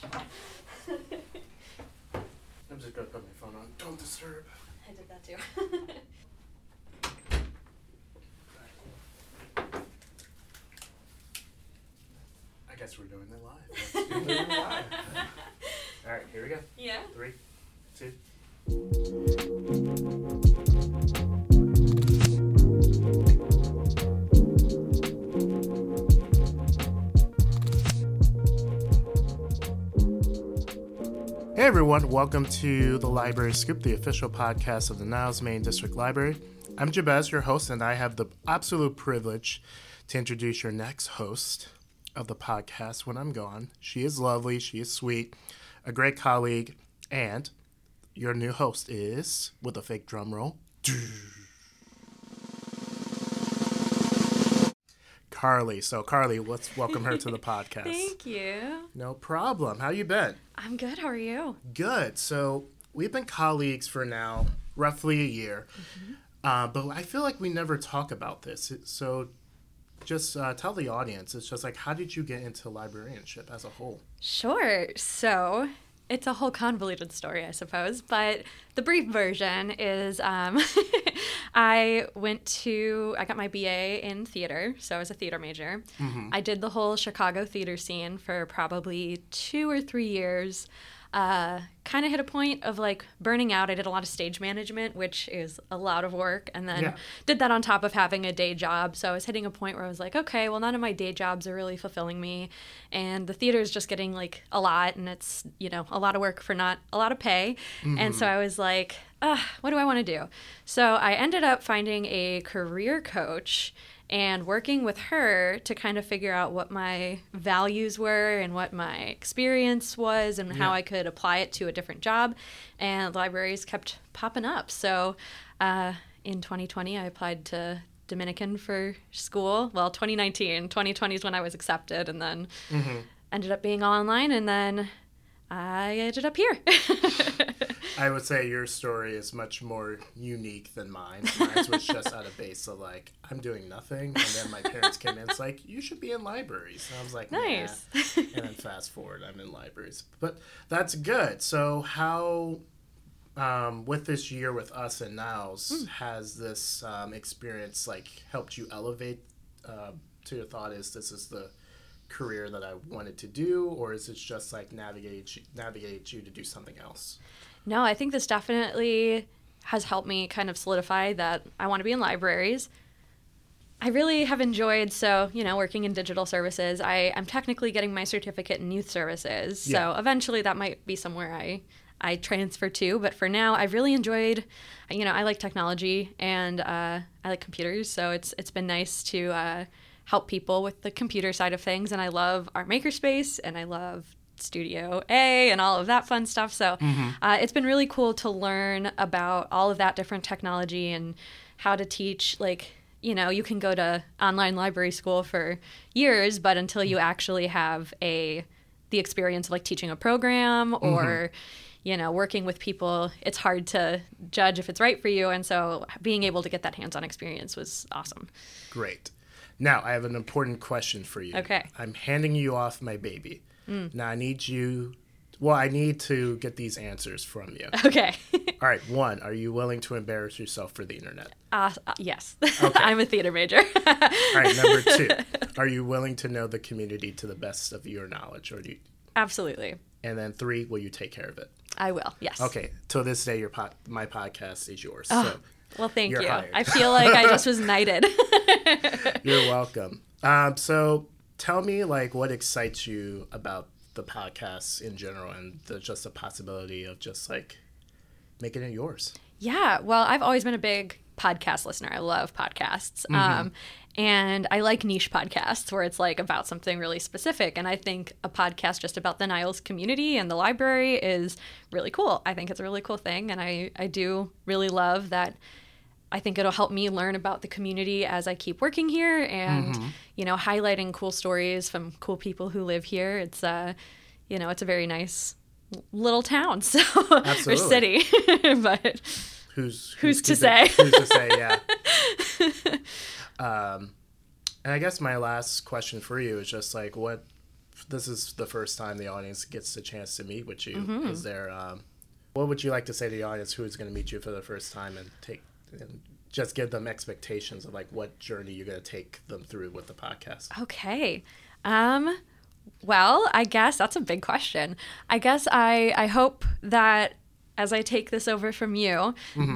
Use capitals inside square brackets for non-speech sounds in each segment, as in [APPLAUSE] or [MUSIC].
gosh. [LAUGHS] I'm just gonna put my phone on. Don't disturb. I did that too. [LAUGHS] I guess we're doing it live. [LAUGHS] Let's do it live. All right, here we go. yeah. Three, two. Hey everyone, welcome to the Library Scoop, the official podcast of the Niles Maine District Library. I'm Jabez, your host, and I have the absolute privilege to introduce your next host of the podcast when I'm gone. She is lovely, she is sweet, a great colleague, and your new host is, with a fake drum roll, Carleigh. So Carleigh, let's welcome her to the [LAUGHS] podcast. Thank you. No problem. How you been? I'm good. How are you? Good. So we've been colleagues for now roughly a year, uh, but I feel like we never talk about this. So just uh, tell the audience. It's just like, how did you get into librarianship as a whole? Sure. So it's a whole convoluted story, I suppose. But the brief version is um, [LAUGHS] I went to, I got my BA in theater. So I was a theater major. I did the whole Chicago theater scene for probably two or three years. Uh, kind of hit a point of like burning out. I did a lot of stage management, which is a lot of work, and then Yeah. did that on top of having a day job. So I was hitting a point where I was like, okay, well, none of my day jobs are really fulfilling me, and the theater is just getting like a lot, and it's you know a lot of work for not a lot of pay. And so I was like, what do I want to do? So I ended up finding a career coach and working with her to kind of figure out what my values were and what my experience was and how I could apply it to a different job. And libraries kept popping up. So uh, in 2020, I applied to Dominican for school. Well, 2019, 2020 is when I was accepted, and then ended up being all online, and then I ended up here. [LAUGHS] I would say your story is much more unique than mine. Mine was just at a base of like, I'm doing nothing. And then my parents came in, it's like, you should be in libraries. And I was like, nah. Nice. and then fast forward, I'm in libraries. But that's good. So, how, um, with this year with us and Nows, has this um, experience like helped you elevate uh, to your thought? Is this is the career that I wanted to do, or is it just like navigate you, navigate you to do something else? No, I think this definitely has helped me kind of solidify that I want to be in libraries. I really have enjoyed so you know working in digital services. I I'm technically getting my certificate in youth services, Yeah. so eventually that might be somewhere I I transfer to. But for now, I've really enjoyed. You know, I like technology and uh, I like computers, so it's it's been nice to uh, help people with the computer side of things. And I love our makerspace and I love Studio A and all of that fun stuff. So uh, it's been really cool to learn about all of that different technology and how to teach. Like, you know, you can go to online library school for years, but until you actually have a the experience of like teaching a program or you know working with people it's hard to judge if it's right for you and so being able to get that hands-on experience was awesome Great. Now, I have an important question for you. Okay. I'm handing you off my baby. Now, I need you. Well, I need to get these answers from you. [LAUGHS] okay All right. One, are you willing to embarrass yourself for the internet? uh, uh, yes [LAUGHS] i'm a theater major [LAUGHS] All right. Number two, are you willing to know the community to the best of your knowledge? Or do you, absolutely and then three, will you take care of it? i will yes Okay. Till this day, your pod, my podcast is yours. Oh, So well thank You're you hired. i feel like i just was [LAUGHS] knighted [LAUGHS] you're welcome. Um, so tell me, like, what excites you about the podcasts in general, and the, just the possibility of just like making it yours. Yeah, well, I've always been a big podcast listener. I love podcasts. Um, and I like niche podcasts where it's like about something really specific. And I think a podcast just about the Niles community and the library is really cool. I think it's a really cool thing. And I, I do really love that. I think it'll help me learn about the community as I keep working here and, you know, highlighting cool stories from cool people who live here. It's, uh, you know, it's a very nice little town, [LAUGHS] so or city, [LAUGHS] but Who's Who's to keeping- say? Who's to say? Yeah. [LAUGHS] um, and I guess my last question for you is just like, what this is the first time the audience gets the chance to meet with you. Mm-hmm. Is there, um, what would you like to say to the audience who is going to meet you for the first time and take, and just give them expectations of like what journey you're going to take them through with the podcast? Okay. Um, well, I guess that's a big question. I guess I, I hope that as I take this over from you,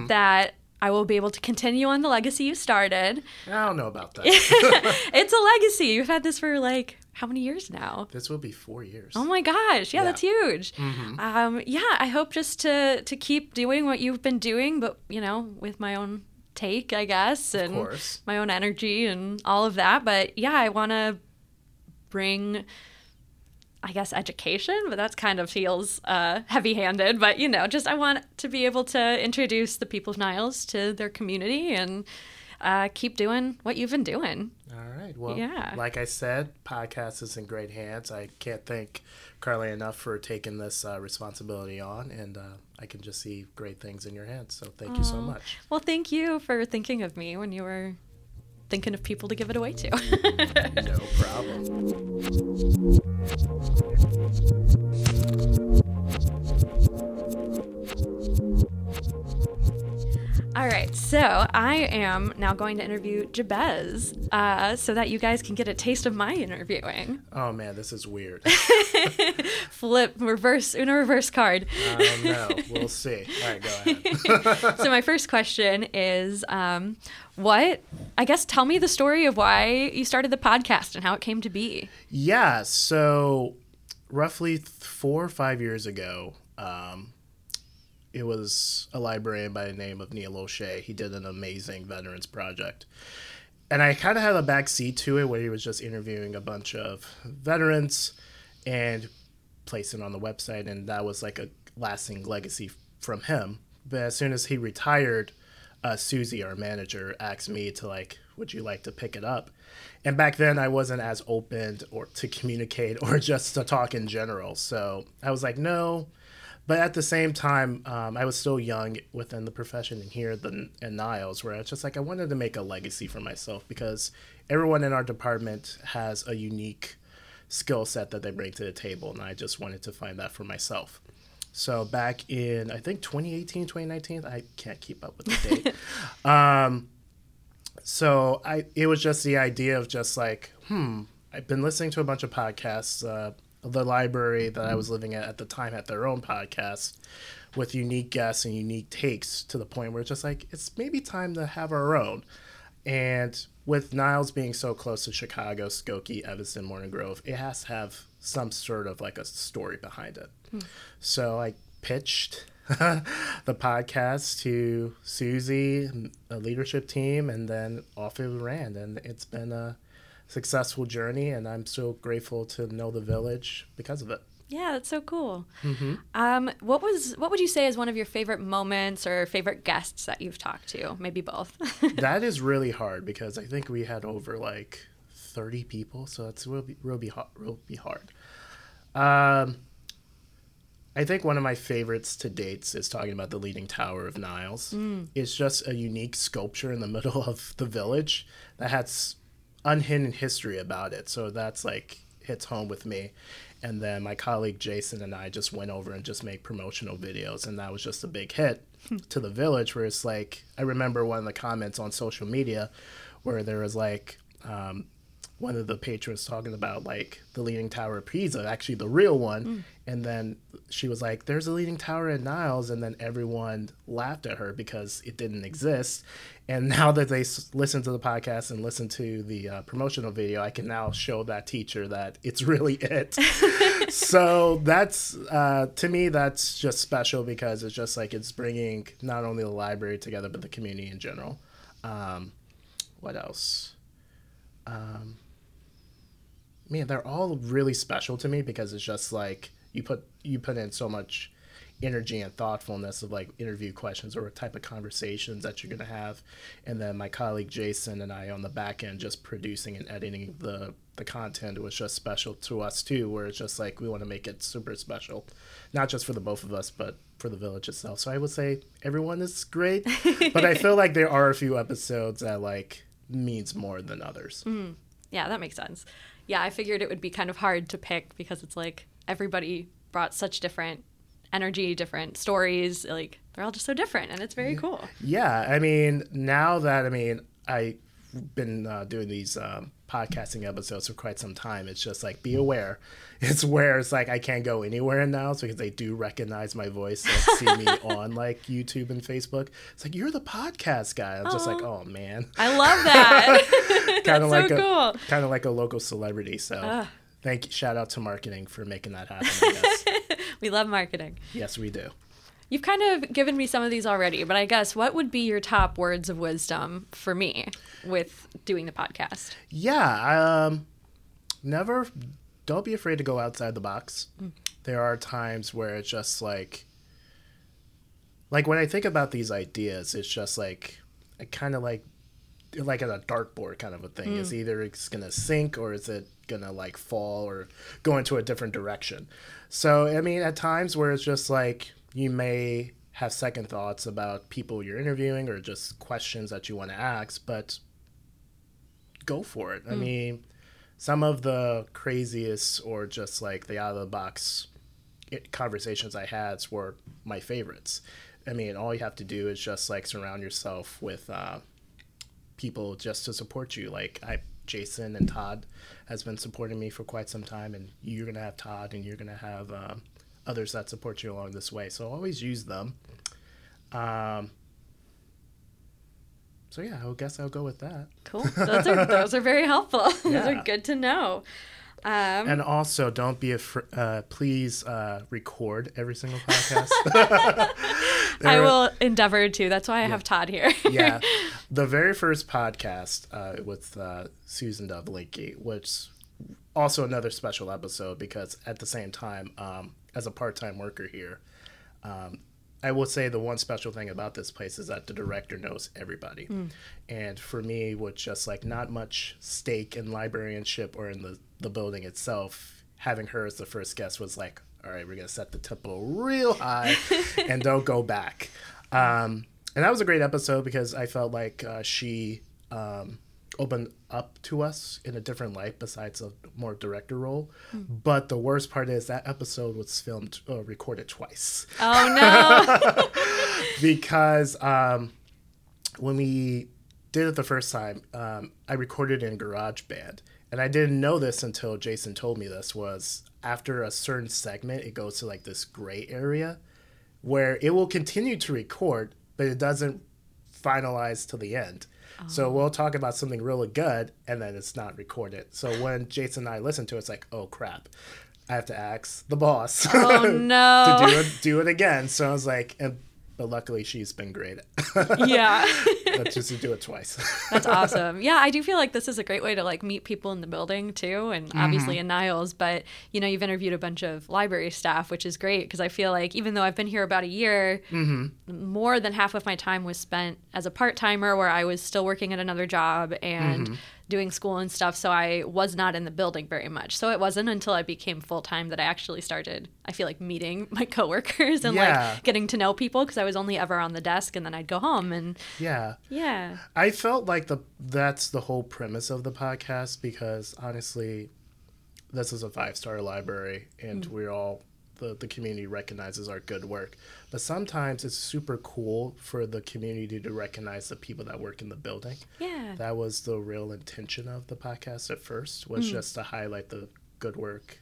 that I will be able to continue on the legacy you started. I don't know about that. [LAUGHS] [LAUGHS] it's a legacy. You've had this for like how many years now? this will be four years. Oh my gosh, yeah, Yeah. that's huge. Um, yeah, I hope just to to keep doing what you've been doing, but you know, with my own take, I guess, and course. my own energy and all of that. But yeah, I want to bring. I guess education, but that's kind of feels uh, heavy-handed. But you know, just I want to be able to introduce the people of Niles to their community and uh, keep doing what you've been doing. All right. Well, Yeah. like I said, podcast is in great hands. I can't thank Carleigh enough for taking this uh, responsibility on, and uh, I can just see great things in your hands. So thank you so much. Well, thank you for thinking of me when you were thinking of people to give it away to. [LAUGHS] No problem. [LAUGHS] All right, so I am now going to interview Jabez uh, so that you guys can get a taste of my interviewing. Oh man, this is weird. [LAUGHS] Flip, reverse, Uno reverse card. Oh no, we'll see. All right, go ahead. [LAUGHS] so my first question is um, what i guess tell me the story of why you started the podcast and how it came to be Yeah, so roughly four or five years ago, um, it was a librarian by the name of Neil O'Shea. He did an amazing veterans project. And I kind of had a back seat to it where he was just interviewing a bunch of veterans and placing on the website. And that was like a lasting legacy from him. But as soon as he retired, uh, Susie, our manager, asked me to like, would you like to pick it up? And back then, I wasn't as open or to communicate [LAUGHS] or just to talk in general. So I was like, no. But at the same time, um, I was still young within the profession and here the, in Niles, where I was just like, I wanted to make a legacy for myself because everyone in our department has a unique skill set that they bring to the table. And I just wanted to find that for myself. So back in, I think 2018, 2019, I can't keep up with the date. [LAUGHS] um, so I it was just the idea of just like, hmm, I've been listening to a bunch of podcasts. Uh, the library that I was living at at the time had their own podcast with unique guests and unique takes to the point where it's just like it's maybe time to have our own. And with Niles being so close to Chicago, Skokie, Evanston, Morton Grove, it has to have some sort of like a story behind it. Hmm. So I pitched [LAUGHS] the podcast to Susie, a leadership team, and then off it ran. And it's been a successful journey, and I'm so grateful to know the village because of it. yeah that's so cool um, what was what would you say is one of your favorite moments or favorite guests that you've talked to maybe both [LAUGHS] that is really hard because I think we had over like 30 people, so it's will be real be hard. Real be hard. Um, I think one of my favorites to dates is talking about the Leaning Tower of Niles. It's just a unique sculpture in the middle of the village that has unhidden history about it. So that's like hits home with me. And then my colleague Jason and I just went over and just make promotional videos, and that was just a big hit to the village. Where it's like I remember one of the comments on social media where there was like um, one of the patrons talking about like the leaning tower of Pisa, actually the real one, and then she was like, "There's a leaning tower at Niles," and then everyone laughed at her because it didn't exist. And [LAUGHS] now that they s- listen to the podcast and listen to the uh, promotional video, I can now show that teacher that it's really it. [LAUGHS] so that's uh, to me that's just special because it's just like it's bringing not only the library together but the community in general. Um, what else? Um, man, they're all really special to me because it's just like you put you put in so much energy and thoughtfulness of like interview questions or type of conversations that you're gonna have, and then my colleague Jason and I on the back end just producing and editing the the content was just special to us too. Where it's just like we want to make it super special, not just for the both of us, but for the village itself. So I would say everyone is great, but I feel like there are a few episodes that like means more than others. [LAUGHS] Mm. yeah that makes sense yeah, I figured it would be kind of hard to pick because it's like everybody brought such different energy, different stories. Like they're all just so different, and it's very cool. Yeah, I mean, now that I mean, I've been uh, doing these um, podcasting episodes for quite some time. It's just like be aware. [LAUGHS] It's where it's like I can't go anywhere now it's because they do recognize my voice and see me [LAUGHS] on like YouTube and Facebook. It's like you're the podcast guy. I'm Aww. just like, oh man. I love that. [LAUGHS] kind of like so a cool. kind of like a local celebrity. So. Uh. Thank you. Shout out to marketing for making that happen. we love marketing. Yes, we do. You've kind of given me some of these already, but I guess what would be your top words of wisdom for me with doing the podcast? Yeah, um, never, don't be afraid to go outside the box. Mm. There are times where it's just like, like when I think about these ideas, it's just like, I kind of like, like at a dartboard kind of a thing. Mm. It's either it's gonna sink or is it gonna like fall or go into a different direction. So I mean, at times where it's just like you may have second thoughts about people you're interviewing or just questions that you want to ask, but go for it. Mm. I hmm. mean, some of the craziest or just like the out of the box conversations I had were my favorites. I mean, all you have to do is just like surround yourself with uh, people just to support you. Like I, Jason and Todd has been supporting me for quite some time, and you're gonna have Todd, and you're gonna have um, others that support you along this way. So always use them. Um, so yeah, I guess I'll go with that. Cool. Those are those are very helpful. Yeah. [LAUGHS] those are good to know. Um, and also, don't be afraid. Uh, please uh, record every single podcast. [LAUGHS] [LAUGHS] I will endeavor to. That's why I yeah. have Todd here. yeah, the very first podcast uh, with uh, Susan Dove Lempke, which also another special episode because at the same time, um, as a part-time worker here. Um, I will say the one special thing about this place is that the director knows everybody. Mm. And for me, with just like not much stake in librarianship or in the, the building itself, having her as the first guest was like, all right, we're going to set the tempo real high [LAUGHS] and don't go back. Um, and that was a great episode because I felt like uh, she um, open up to us in a different light besides a more director role. Mm. But the worst part is that episode was filmed, uh, recorded twice. Oh no! [LAUGHS] because um, when we did it the first time, um, I recorded in GarageBand, and I didn't know this until Jason told me this. Was after a certain segment, it goes to like this gray area where it will continue to record, but it doesn't finalize to the end. So we'll talk about something really good and then it's not recorded. So when Jason and I listen to it, it's like, oh crap. I have to ask the boss oh, [LAUGHS] no. to do it do it again. So I was like, and but luckily she's been great. yeah. [LAUGHS] just to do it twice. [LAUGHS] That's awesome. Yeah, I do feel like this is a great way to like meet people in the building too, and obviously mm-hmm. in Niles. But you know, you've interviewed a bunch of library staff, which is great because I feel like even though I've been here about a year, mm-hmm. more than half of my time was spent as a part timer, where I was still working at another job and. Mm-hmm doing school and stuff, so I was not in the building very much. So it wasn't until I became full time that I actually started, I feel like, meeting [LAUGHS] my coworkers and yeah. like getting to know people because I was only ever on the desk and then I'd go home and yeah. Yeah. I felt like the that's the whole premise of the podcast because honestly, this is a five star library and mm-hmm. we're all the, the community recognizes our good work. But sometimes it's super cool for the community to recognize the people that work in the building. Yeah. That was the real intention of the podcast at first, was mm. just to highlight the good work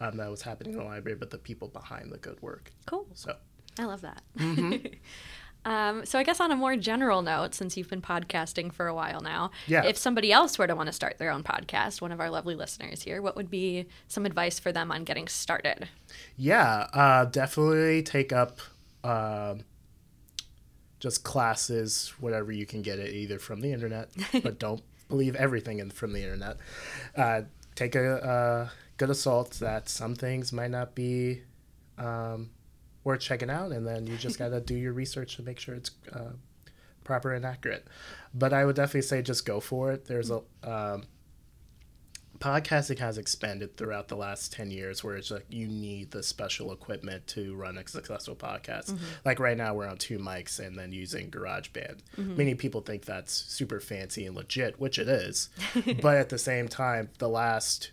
um, that was happening in the library, but the people behind the good work. Cool. So I love that. Mm-hmm. [LAUGHS] Um, so I guess on a more general note, since you've been podcasting for a while now, yeah. if somebody else were to want to start their own podcast, one of our lovely listeners here, what would be some advice for them on getting started? Yeah, uh, definitely take up uh, just classes, whatever you can get it, either from the internet, [LAUGHS] but don't believe everything in, from the internet. Uh, take a, a good assault that some things might not be um, worth checking out, and then you just got to do your research to make sure it's uh, proper and accurate. But I would definitely say just go for it. There's a um, podcasting has expanded throughout the last 10 years where it's like you need the special equipment to run a successful podcast mm-hmm. like right now we're on two mics and then using garageband mm-hmm. many people think that's super fancy and legit which it is [LAUGHS] but at the same time the last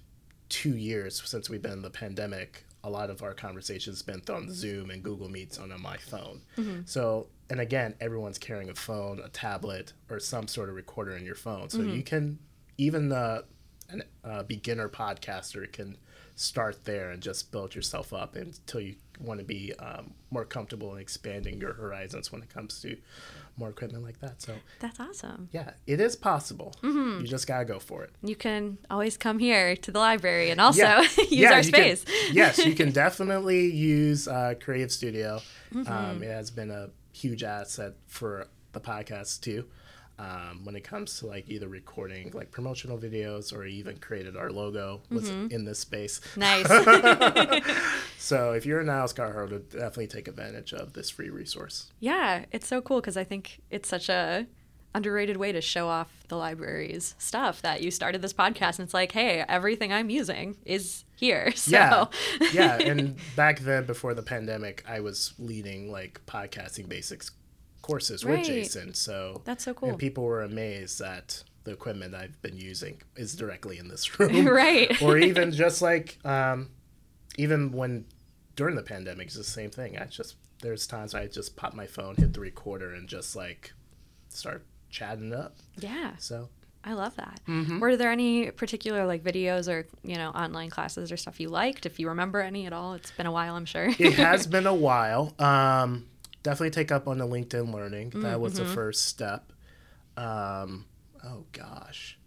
two years since we've been in the pandemic, a lot of our conversations been on Zoom and Google Meets on my phone. So, and again, everyone's carrying a phone, a tablet, or some sort of recorder in your phone. So you can even uh, an, a beginner podcaster can start there and just build yourself up until you want to be um, more comfortable in expanding your horizons when it comes to more equipment like that. So That's awesome. yeah, it is possible. You just gotta go for it. You can always come here to the library and also Yeah. [LAUGHS] use Yeah, our you can- space. [LAUGHS] yes, you can [LAUGHS] definitely use uh, Creative Studio. Mm-hmm. Um, it has been a huge asset for the podcast too. Um, when it comes to like either recording like promotional videos or even created our logo was Mm-hmm. in this space. Nice. [LAUGHS] So if you're a Niles car holder, definitely take advantage of this free resource. yeah, it's so cool because I think it's such a underrated way to show off the library's stuff that you started this podcast and it's like, hey, everything I'm using is here. [LAUGHS] So Yeah, [LAUGHS] yeah. And back then, before the pandemic, I was leading like podcasting basics courses Right. with Jason. So That's so cool. And people were amazed that the equipment I've been using is directly in this [LAUGHS] room, [LAUGHS] right. [LAUGHS] or even just like, um, even when during the pandemic, it's the same thing. I just there's times I just pop my phone, hit the recorder, and just like start chatting up. yeah. So I love that. Mm-hmm. Were there any particular like videos or you know online classes or stuff you liked? If you remember any at all, it's been a while, I'm sure. it has been a while. Um, definitely take up on the LinkedIn Learning. That mm, was the mm-hmm. first step. Um, oh gosh,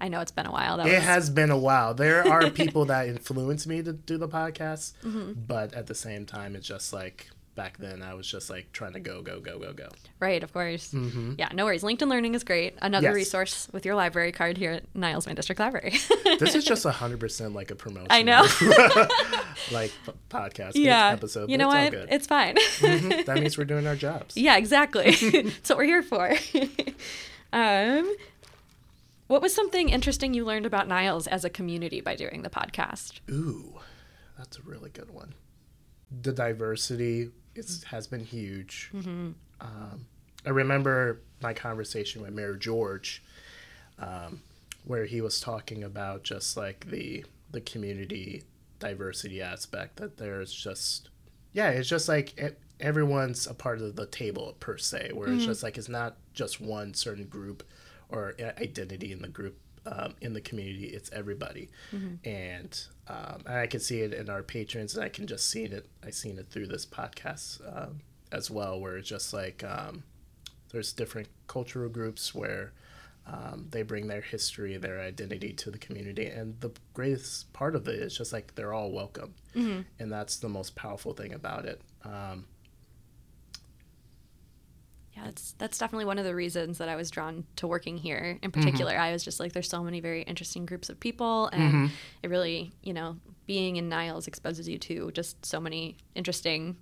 I know it's been a while. That it was has been a while. There are people that influence me to do the podcast, [LAUGHS] mm-hmm. but at the same time, it's just like back then I was just like trying to go, go, go, go, go. right, of course. Yeah, no worries. LinkedIn Learning is great. Another Yes. resource with your library card here at Niles Maine District Library. [LAUGHS] This is just [LAUGHS] hundred percent like a promotion. I know. [LAUGHS] like podcast yeah. episode. you but know it's all what? good. It's fine. Mhm. That means we're doing our jobs. yeah, exactly. That's what we're here for. um, what was something interesting you learned about Niles as a community by doing the podcast? Ooh, that's a really good one. The diversity is, has been huge. Um, I remember my conversation with Mayor George, um, where he was talking about just like the the community diversity aspect. That there's just yeah, it's just like e- everyone's a part of the table per se. Where it's just like it's not just one certain group or identity in the group um, in the community. It's everybody, and um, and I can see it in our patrons, and I can just see it. I seen it through this podcast um, as well, where it's just like um, there's different cultural groups where. Um, they bring their history, their identity to the community, and the greatest part of it is just like they're all welcome, and that's the most powerful thing about it. Yeah, that's that's definitely one of the reasons that I was drawn to working here. In mm-hmm. particular, I was just like, there's so many very interesting groups of people, and mm-hmm. it really, you know, being in Niles exposes you to just so many interesting,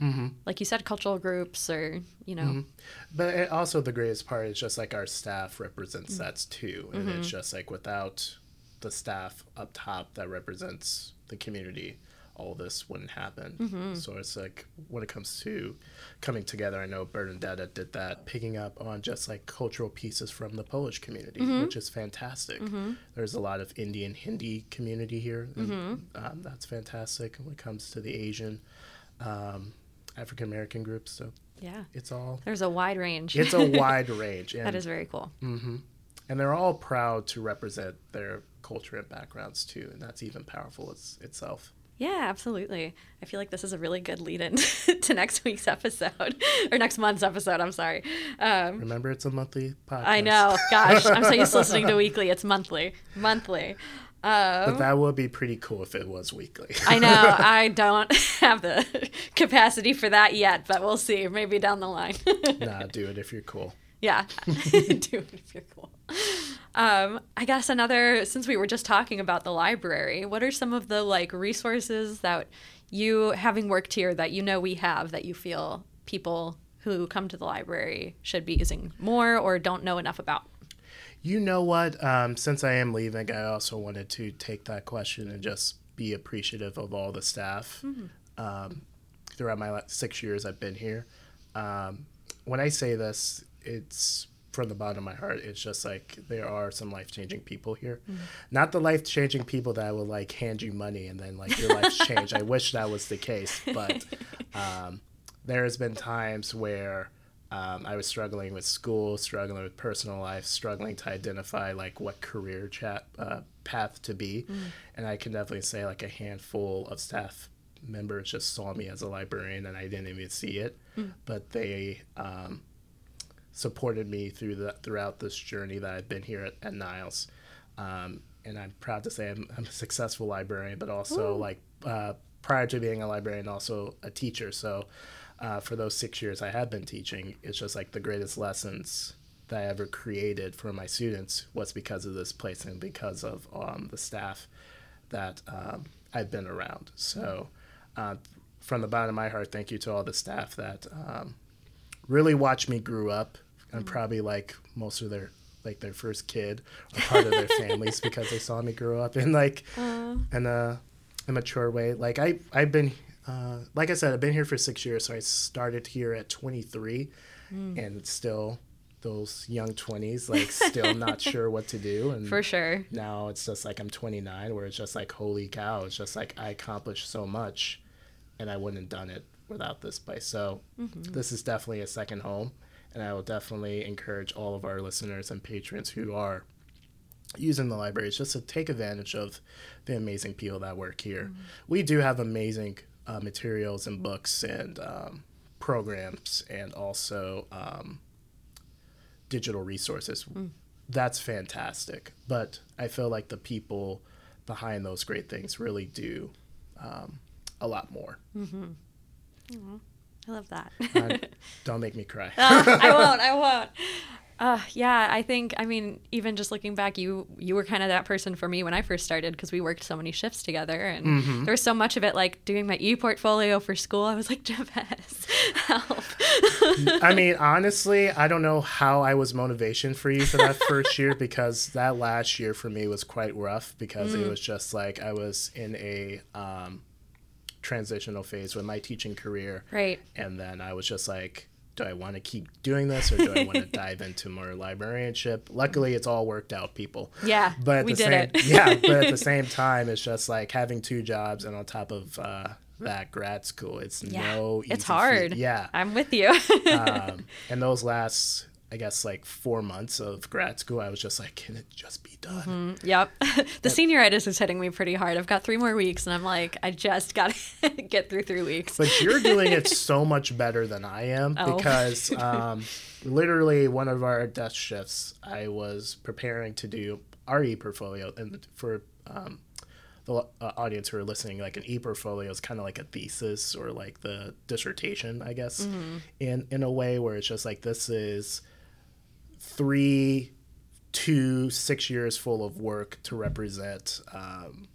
mm-hmm. like you said, cultural groups, or you know, But it, also the greatest part is just like our staff represents mm. that too, and it's just like without the staff up top that represents the community, all this wouldn't happen. Mm-hmm. So it's like when it comes to coming together, I know Bernadetta did that, picking up on just like cultural pieces from the Polish community, mm-hmm. which is fantastic. Mm-hmm. There's a lot of Indian Hindi community here, and um, that's fantastic. When it comes to the Asian, um, African American groups, so yeah, it's all there's a wide range. it's a [LAUGHS] wide range and, that is very cool. and they're all proud to represent their culture and backgrounds too and that's even powerful it's, itself Yeah, absolutely. I feel like this is a really good lead in [LAUGHS] to next week's episode [LAUGHS] or next month's episode. I'm sorry. Um, remember it's a monthly podcast I know. Gosh, I'm so used to listening to [LAUGHS] weekly. It's monthly. Monthly. Um, but that would be pretty cool if it was weekly I know. I don't have the capacity for that yet, but we'll see. Maybe down the line. nah do it if you're cool yeah. Do it if you're cool. Um, I guess another, since we were just talking about the library, what are some of the like resources that you, having worked here, that you know we have that you feel people who come to the library should be using more or don't know enough about? you know what? Um, since i am leaving i also wanted to take that question and just be appreciative of all the staff um, throughout my six years i've been here. Um, when i say this it's from the bottom of my heart, it's just like there are some life changing people here. Mm-hmm. Not the life changing people that will like hand you money and then like your life's changed. I wish that was the case, but [LAUGHS] um, there has been times where um, I was struggling with school, struggling with personal life, struggling to identify like what career chat uh, path to be, mm. and I can definitely say like a handful of staff members just saw me as a librarian and I didn't even see it, mm. but they um, supported me through the throughout this journey that I've been here at, at Niles. Um, and I'm proud to say I'm, I'm, a successful librarian, but also Ooh. like uh, prior to being a librarian, also a teacher. So uh, for those six years I have been teaching, it's just like the greatest lessons that I ever created for my students was because of this place and because of um, the staff that um, I've been around. So uh, from the bottom of my heart, thank you to all the staff that um, really watched me grow up. I'm mm-hmm. probably like most of their like their first kid or part of their [LAUGHS] families because they saw me grow up in like uh. in a, a mature way. Like I I've been uh, like I said I've been here for six years, so I started here at 23, mm. and still those young 20s like still not [LAUGHS] sure what to do and for sure now it's just like i'm 29 where it's just like holy cow it's just like i accomplished so much and i wouldn't have done it without this place so mm-hmm. this is definitely a second home and I will definitely encourage all of our listeners and patrons who are using the libraries just to take advantage of the amazing people that work here. Mm-hmm. We do have amazing uh, materials and books and um, programs and also um, digital resources. Mm. That's fantastic. But I feel like the people behind those great things really do um, a lot more. Mm-hmm. I love that. uh, [LAUGHS] don't make me cry. uh, I [LAUGHS] won't. I won't. Uh, yeah, I think I mean even just looking back, you you were kind of that person for me when I first started because we worked so many shifts together, and mm-hmm. there was so much of it like doing my e portfolio for school. I was like, [LAUGHS] Jabez, help. I mean, honestly, I don't know how I was motivation for you for that first year because that last year for me was quite rough because mm. it was just like I was in a um, transitional phase with my teaching career. Right. And then I was just like, do I want to keep doing this or do I want to [LAUGHS] dive into more librarianship? Luckily, it's all worked out, people. Yeah, but at we the did same, it. [LAUGHS] yeah, but at the [LAUGHS] same time, it's just like having two jobs and on top of uh, that grad school, it's yeah, no. it's hard. Feat. Yeah, I'm with you. um, and those last I guess like four months of grad school, I was just like, can it just be done? Mm-hmm. Yep. [LAUGHS] the senioritis is hitting me pretty hard. I've got three more weeks, and I'm like, I just got to [LAUGHS] get through three weeks. But you're [LAUGHS] doing it so much better than I am oh. because um, literally one of our desk shifts, I was preparing to do our e portfolio, and for um, the uh, audience who are listening, like an e-portfolio is kind of like a thesis or like the dissertation, I guess, mm-hmm. in in a way where it's just like this is three to six years full of work to represent um,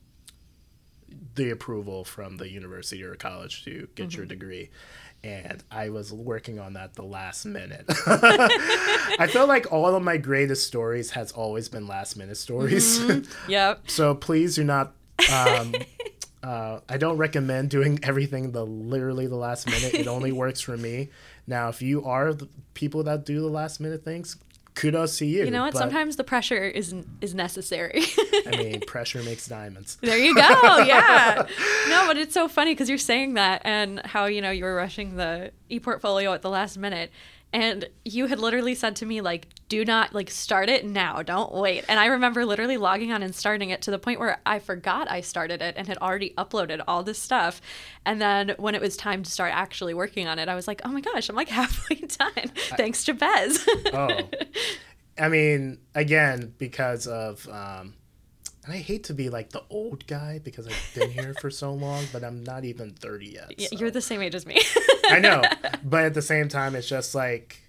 the approval from the university or college to get mm-hmm. your degree and I was working on that the last minute. [LAUGHS] I feel like all of my greatest stories has always been last minute stories. Mm-hmm. [LAUGHS] Yep. so please do not. Um, [LAUGHS] uh, I don't recommend doing everything the literally the last minute. It only works for me. Now, if you are the people that do the last minute things, kudos to you. You know what? Sometimes the pressure is is necessary. [LAUGHS] I mean, pressure makes diamonds. There you go. [LAUGHS] Yeah. no, but it's so funny because you're saying that and how you know you were rushing the e-portfolio at the last minute, and you had literally said to me like do not like start it now. Don't wait. And i remember literally logging on and starting it to the point where i forgot i started it and had already uploaded all this stuff. And then when it was time to start actually working on it i was like oh my gosh i'm like [LAUGHS] halfway done. I, thanks to bez. Oh. [LAUGHS] I mean again because of um and I hate to be like the old guy because I've been here for so long, but I'm not even 30 yet. So. You're the same age as me. I know. [LAUGHS] But at the same time, it's just like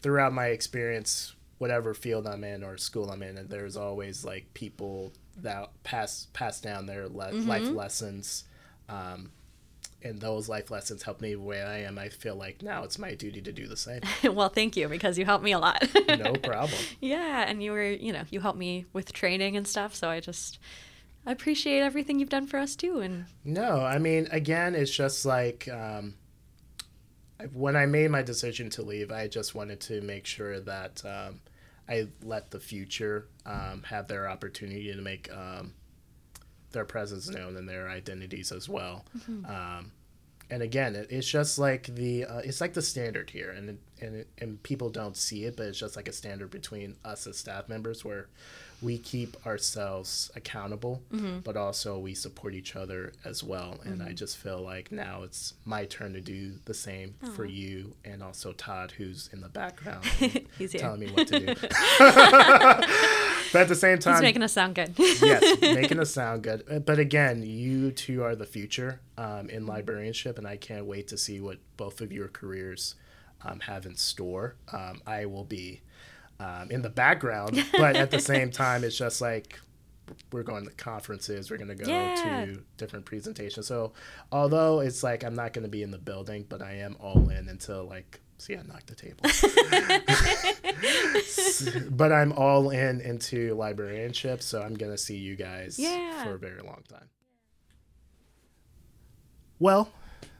throughout my experience, whatever field I'm in or school I'm in, there's always like people that pass pass down their le- mm-hmm. life lessons. Um, and those life lessons helped me where I am. I feel like now it's my duty to do the same. [LAUGHS] well, thank you because you helped me a lot. no [LAUGHS] problem. Yeah, and you were, you know, you helped me with training and stuff, so I just I appreciate everything you've done for us too and No, I mean, again, it's just like um when I made my decision to leave, I just wanted to make sure that um, I let the future um, have their opportunity to make um, their presence known and their identities as well. Um, and again, it, it's just like the uh, it's like the standard here, and it, and it, and people don't see it, but it's just like a standard between us as staff members where we keep ourselves accountable, but also we support each other as well. And I just feel like now it's my turn to do the same for you and also Todd, who's in the background [LAUGHS] He's telling me what to do. [LAUGHS] [LAUGHS] but at the same time, He's making us sound good. yes, [LAUGHS] making us sound good. Uh, But again, you two are the future um, in librarianship, and I can't wait to see what both of your careers um, have in store. Um, I will be um, in the background, but at the same [LAUGHS] time, it's just like we're going to conferences, we're going to go Yeah. to different presentations. So, although it's like I'm not going to be in the building, but I am all in until like. See, I knocked the table. [LAUGHS] but I'm all in into librarianship, so I'm gonna see you guys Yeah. for a very long time. Well,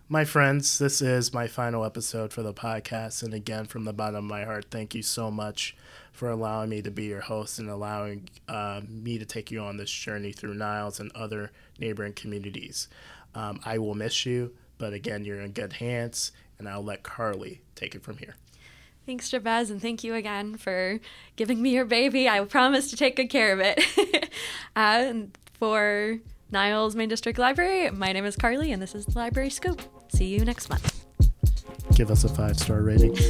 my friends, this is my final episode for the podcast, and again, from the bottom of my heart, thank you so much for allowing me to be your host and allowing uh, me to take you on this journey through Niles and other neighboring communities. Um, I will miss you, but again, you're in good hands, and I'll let Carleigh take it from here. Thanks, Jabez, and thank you again for giving me your baby. I promise to take good care of it. [LAUGHS] uh, and for Niles Maine District Library, my name is Carleigh, and this is the Library Scoop. See you next month. Give us a five star rating. [LAUGHS]